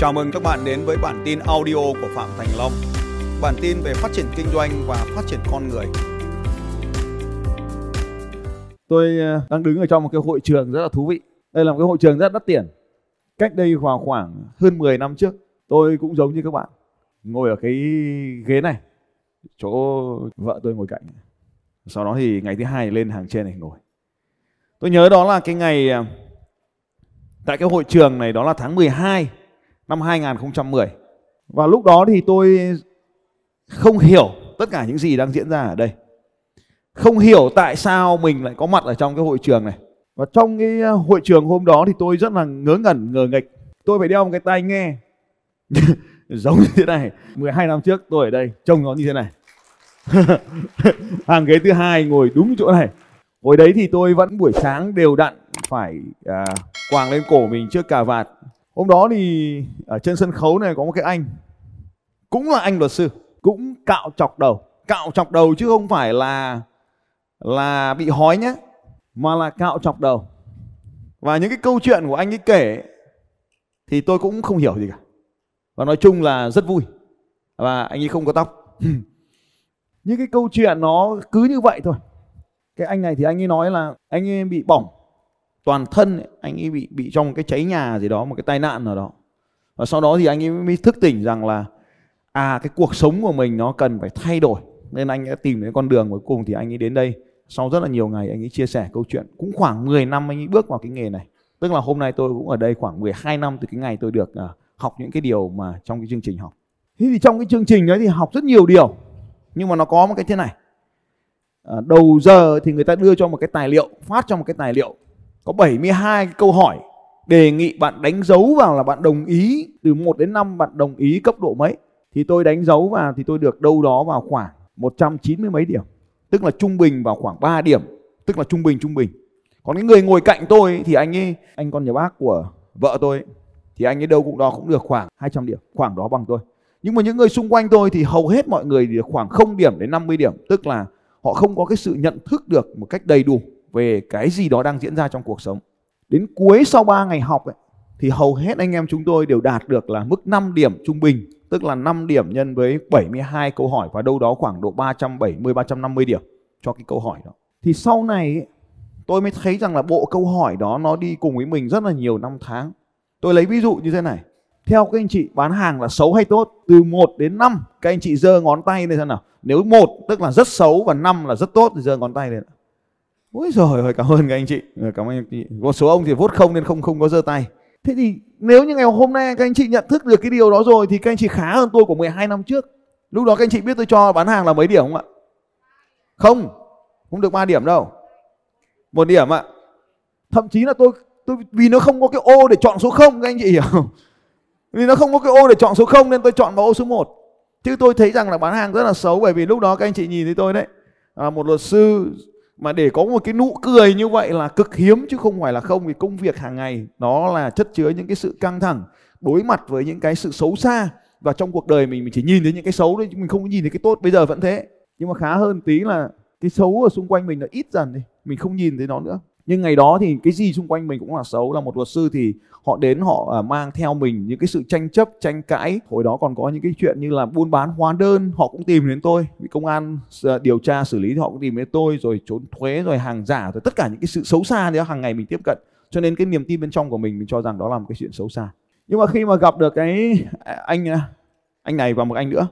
Chào mừng các bạn đến với bản tin audio của Phạm Thành Long. Bản tin về phát triển kinh doanh và phát triển con người. Tôi ờ, đang đứng ở trong một cái hội trường rất là thú vị. Đây là một cái hội trường rất đắt tiền. Cách đây khoảng khoảng hơn 10 năm trước, tôi cũng giống như các bạn, ngồi ở cái ghế này, chỗ vợ tôi ngồi cạnh. Sau đó thì ngày thứ hai lên hàng trên này ngồi. Tôi nhớ đó là cái ngày ờ, tại cái hội trường này đó là tháng 12 năm 2010. Và lúc đó thì tôi không hiểu tất cả những gì đang diễn ra ở đây. Không hiểu tại sao mình lại có mặt ở trong cái hội trường này. Và trong cái ờ, hội trường hôm đó thì tôi rất là ngớ ngẩn ngờ nghịch. Tôi phải đeo một cái tai nghe giống như thế này. 12 năm trước tôi ở đây trông nó như thế này. Hàng ghế thứ hai ngồi đúng chỗ này. Hồi đấy thì tôi vẫn buổi sáng đều đặn phải à, quàng lên cổ mình trước cà vạt Hôm đó thì ở trên sân khấu này có một cái anh cũng là anh luật sư, cũng cạo chọc đầu, cạo chọc đầu chứ không phải là là bị hói nhé, mà là cạo chọc đầu. Và những cái câu chuyện của anh ấy kể thì tôi cũng không hiểu gì cả. Và nói chung là rất vui. Và anh ấy không có tóc. những cái câu chuyện nó cứ như vậy thôi. Cái anh này thì anh ấy nói là anh ấy bị bỏng toàn thân ấy, anh ấy bị bị trong cái cháy nhà gì đó một cái tai nạn nào đó. Và sau đó thì anh ấy mới thức tỉnh rằng là à cái cuộc sống của mình nó cần phải thay đổi. Nên anh đã tìm đến con đường cuối cùng thì anh ấy đến đây. Sau rất là nhiều ngày anh ấy chia sẻ câu chuyện. Cũng khoảng 10 năm anh ấy bước vào cái nghề này. Tức là hôm nay tôi cũng ở đây khoảng 12 năm từ cái ngày tôi được uh, học những cái điều mà trong cái chương trình học. Thế thì trong cái chương trình đấy thì học rất nhiều điều. Nhưng mà nó có một cái thế này. À, đầu giờ thì người ta đưa cho một cái tài liệu phát cho một cái tài liệu có 72 câu hỏi đề nghị bạn đánh dấu vào là bạn đồng ý, từ 1 đến 5 bạn đồng ý cấp độ mấy. Thì tôi đánh dấu vào thì tôi được đâu đó vào khoảng 190 mấy điểm. Tức là trung bình vào khoảng 3 điểm. Tức là trung bình trung bình. Còn cái người ngồi cạnh tôi thì anh ấy, anh con nhà bác của vợ tôi thì anh ấy đâu cũng đó cũng được khoảng 200 điểm, khoảng đó bằng tôi. Nhưng mà những người xung quanh tôi thì hầu hết mọi người được khoảng 0 điểm đến 50 điểm. Tức là họ không có cái sự nhận thức được một cách đầy đủ về cái gì đó đang diễn ra trong cuộc sống. Đến cuối sau 3 ngày học ấy, thì hầu hết anh em chúng tôi đều đạt được là mức 5 điểm trung bình, tức là 5 điểm nhân với 72 câu hỏi và đâu đó khoảng độ 370 350 điểm cho cái câu hỏi đó. Thì sau này ấy, tôi mới thấy rằng là bộ câu hỏi đó nó đi cùng với mình rất là nhiều năm tháng. Tôi lấy ví dụ như thế này. Theo các anh chị bán hàng là xấu hay tốt? Từ 1 đến 5 các anh chị giơ ngón tay lên xem nào. Nếu 1 tức là rất xấu và 5 là rất tốt thì giơ ngón tay lên. Ôi rồi ơi, cảm ơn các anh chị. Ờ, cảm ơn anh chị. Một số ông thì vốt không nên không không có giơ tay. Thế thì nếu như ngày hôm nay các anh chị nhận thức được cái điều đó rồi thì các anh chị khá hơn tôi của 12 năm trước. Lúc đó các anh chị biết tôi cho bán hàng là mấy điểm không ạ? Không, không được 3 điểm đâu. Một điểm ạ. Thậm chí là tôi tôi vì nó không có cái ô để chọn số 0 các anh chị hiểu không? Vì nó không có cái ô để chọn số 0 nên tôi chọn vào ô số 1. Chứ tôi thấy rằng là bán hàng rất là xấu bởi vì lúc đó các anh chị nhìn thấy tôi đấy. À, một luật sư mà để có một cái nụ cười như vậy là cực hiếm, chứ không phải là không. Vì công việc hàng ngày, nó là chất chứa những cái sự căng thẳng, đối mặt với những cái sự xấu xa. Và trong cuộc đời mình mình chỉ nhìn thấy những cái xấu thôi, chứ mình không nhìn thấy cái tốt. Bây giờ vẫn thế. Nhưng mà khá hơn tí là cái xấu ở xung quanh mình nó ít dần đi. Mình không nhìn thấy nó nữa nhưng ngày đó thì cái gì xung quanh mình cũng là xấu. Là một luật sư thì họ đến họ à, mang theo mình những cái sự tranh chấp, tranh cãi. Hồi đó còn có những cái chuyện như là buôn bán hóa đơn, họ cũng tìm đến tôi. Bị công an à, điều tra xử lý thì họ cũng tìm đến tôi, rồi trốn thuế, rồi hàng giả, rồi tất cả những cái sự xấu xa đó hàng ngày mình tiếp cận. Cho nên cái niềm tin bên trong của mình mình cho rằng đó là một cái chuyện xấu xa. Nhưng mà khi mà gặp được cái à, anh anh này và một anh nữa,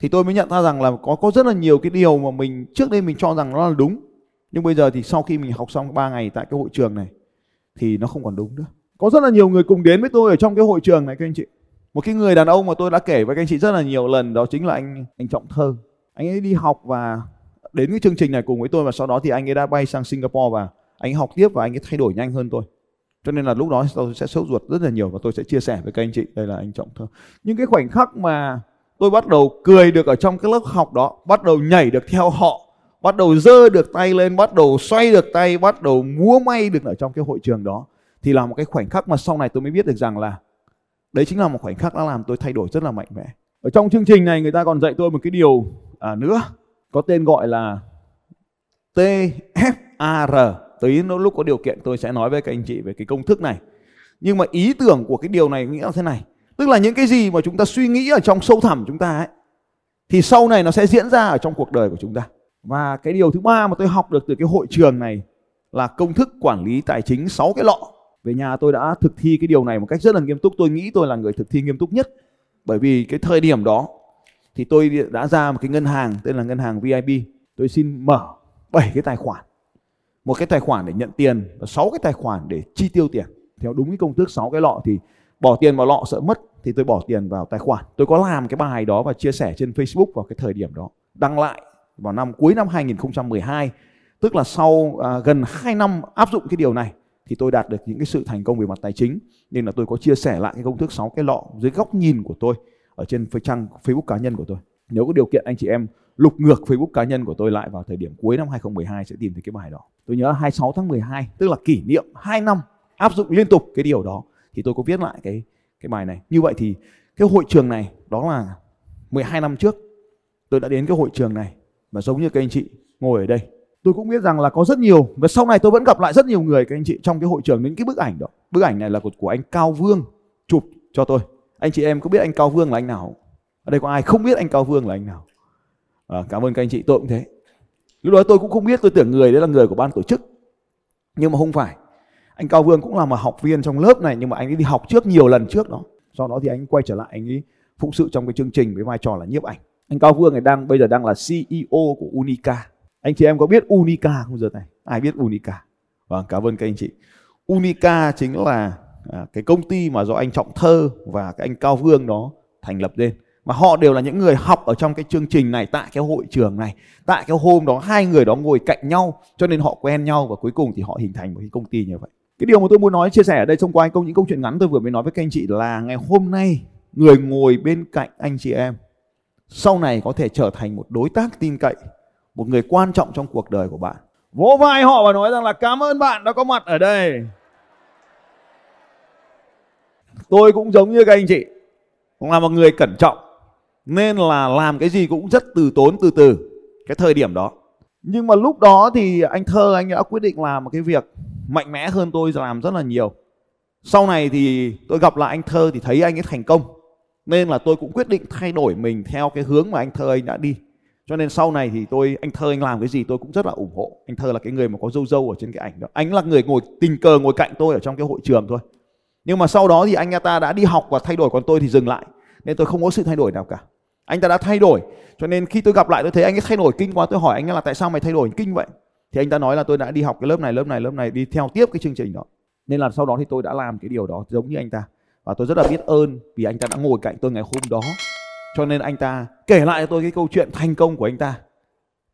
thì tôi mới nhận ra rằng là có có rất là nhiều cái điều mà mình, trước đây mình cho rằng nó là đúng nhưng bây giờ thì sau khi mình học xong 3 ngày tại cái hội trường này thì nó không còn đúng nữa. Có rất là nhiều người cùng đến với tôi ở trong cái hội trường này các anh chị. Một cái người đàn ông mà tôi đã kể với các anh chị rất là nhiều lần đó chính là anh anh Trọng Thơ. Anh ấy đi học và đến cái chương trình này cùng với tôi và sau đó thì anh ấy đã bay sang Singapore và anh ấy học tiếp và anh ấy thay đổi nhanh hơn tôi. Cho nên là lúc đó tôi sẽ sốt ruột rất là nhiều và tôi sẽ chia sẻ với các anh chị. Đây là anh Trọng Thơ. Những cái khoảnh khắc mà tôi bắt đầu cười được ở trong cái lớp học đó, bắt đầu nhảy được theo họ bắt đầu dơ được tay lên bắt đầu xoay được tay bắt đầu múa may được ở trong cái hội trường đó thì là một cái khoảnh khắc mà sau này tôi mới biết được rằng là đấy chính là một khoảnh khắc đã làm tôi thay đổi rất là mạnh mẽ. Ở trong chương trình này người ta còn dạy tôi một cái điều à, nữa có tên gọi là TFAR tới lúc có điều kiện tôi sẽ nói với các anh chị về cái công thức này. Nhưng mà ý tưởng của cái điều này nghĩa là thế này tức là những cái gì mà chúng ta suy nghĩ ở trong sâu thẳm chúng ta ấy thì sau này nó sẽ diễn ra ở trong cuộc đời của chúng ta và cái điều thứ ba mà tôi học được từ cái hội trường này là công thức quản lý tài chính 6 cái lọ. Về nhà tôi đã thực thi cái điều này một cách rất là nghiêm túc. Tôi nghĩ tôi là người thực thi nghiêm túc nhất. Bởi vì cái thời điểm đó thì tôi đã ra một cái ngân hàng tên là ngân hàng VIP tôi xin mở 7 cái tài khoản. Một cái tài khoản để nhận tiền và 6 cái tài khoản để chi tiêu tiền. Theo đúng cái công thức 6 cái lọ thì bỏ tiền vào lọ sợ mất thì tôi bỏ tiền vào tài khoản. Tôi có làm cái bài đó và chia sẻ trên Facebook vào cái thời điểm đó. Đăng lại vào năm cuối năm 2012 tức là sau à, gần 2 năm áp dụng cái điều này thì tôi đạt được những cái sự thành công về mặt tài chính nên là tôi có chia sẻ lại cái công thức 6 cái lọ dưới góc nhìn của tôi ở trên trang Facebook cá nhân của tôi nếu có điều kiện anh chị em lục ngược Facebook cá nhân của tôi lại vào thời điểm cuối năm 2012 sẽ tìm thấy cái bài đó. Tôi nhớ 26 tháng 12 tức là kỷ niệm 2 năm áp dụng liên tục cái điều đó thì tôi có viết lại cái cái bài này. Như vậy thì cái hội trường này đó là 12 năm trước tôi đã đến cái hội trường này và giống như các anh chị ngồi ở đây. Tôi cũng biết rằng là có rất nhiều và sau này tôi vẫn gặp lại rất nhiều người các anh chị trong cái hội trường những cái bức ảnh đó. Bức ảnh này là của, của anh Cao Vương chụp cho tôi. Anh chị em có biết anh Cao Vương là anh nào? Ở đây có ai không biết anh Cao Vương là anh nào? À, cảm ơn các anh chị, tôi cũng thế. Lúc đó tôi cũng không biết, tôi tưởng người đấy là người của ban tổ chức. Nhưng mà không phải. Anh Cao Vương cũng là một học viên trong lớp này nhưng mà anh ấy đi học trước nhiều lần trước đó. Sau đó thì anh quay trở lại anh ấy phụng sự trong cái chương trình với vai trò là nhiếp ảnh. Anh Cao Vương này đang bây giờ đang là CEO của Unica. Anh chị em có biết Unica không giờ này? Ai biết Unica? Vâng, cảm ơn các anh chị. Unica chính là à, cái công ty mà do anh Trọng Thơ và cái anh Cao Vương đó thành lập lên mà họ đều là những người học ở trong cái chương trình này tại cái hội trường này tại cái hôm đó hai người đó ngồi cạnh nhau cho nên họ quen nhau và cuối cùng thì họ hình thành một cái công ty như vậy cái điều mà tôi muốn nói chia sẻ ở đây thông qua những câu chuyện ngắn tôi vừa mới nói với các anh chị là ngày hôm nay người ngồi bên cạnh anh chị em sau này có thể trở thành một đối tác tin cậy, một người quan trọng trong cuộc đời của bạn. Vỗ vai họ và nói rằng là cảm ơn bạn đã có mặt ở đây. Tôi cũng giống như các anh chị, cũng là một người cẩn trọng, nên là làm cái gì cũng rất từ tốn, từ từ, cái thời điểm đó. Nhưng mà lúc đó thì anh thơ, anh đã quyết định làm một cái việc mạnh mẽ hơn tôi làm rất là nhiều. Sau này thì tôi gặp lại anh thơ thì thấy anh ấy thành công nên là tôi cũng quyết định thay đổi mình theo cái hướng mà anh thơ anh đã đi. Cho nên sau này thì tôi, anh thơ anh làm cái gì tôi cũng rất là ủng hộ. Anh thơ là cái người mà có dâu dâu ở trên cái ảnh đó. Anh là người ngồi, tình cờ ngồi cạnh tôi ở trong cái hội trường thôi. Nhưng mà sau đó thì anh ta đã đi học và thay đổi, còn tôi thì dừng lại. Nên tôi không có sự thay đổi nào cả. Anh ta đã thay đổi. Cho nên khi tôi gặp lại tôi thấy anh ấy thay đổi kinh quá, tôi hỏi anh ấy là tại sao mày thay đổi kinh vậy? Thì anh ta nói là tôi đã đi học cái lớp này lớp này lớp này, đi theo tiếp cái chương trình đó. Nên là sau đó thì tôi đã làm cái điều đó giống như anh ta và tôi rất là biết ơn vì anh ta đã ngồi cạnh tôi ngày hôm đó. Cho nên anh ta kể lại cho tôi cái câu chuyện thành công của anh ta.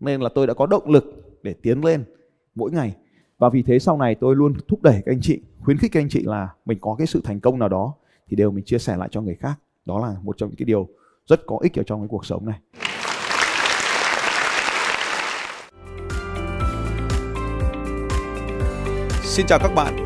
Nên là tôi đã có động lực để tiến lên mỗi ngày. Và vì thế sau này tôi luôn thúc đẩy các anh chị, khuyến khích các anh chị là mình có cái sự thành công nào đó thì đều mình chia sẻ lại cho người khác. Đó là một trong những cái điều rất có ích ở trong cái cuộc sống này. Xin chào các bạn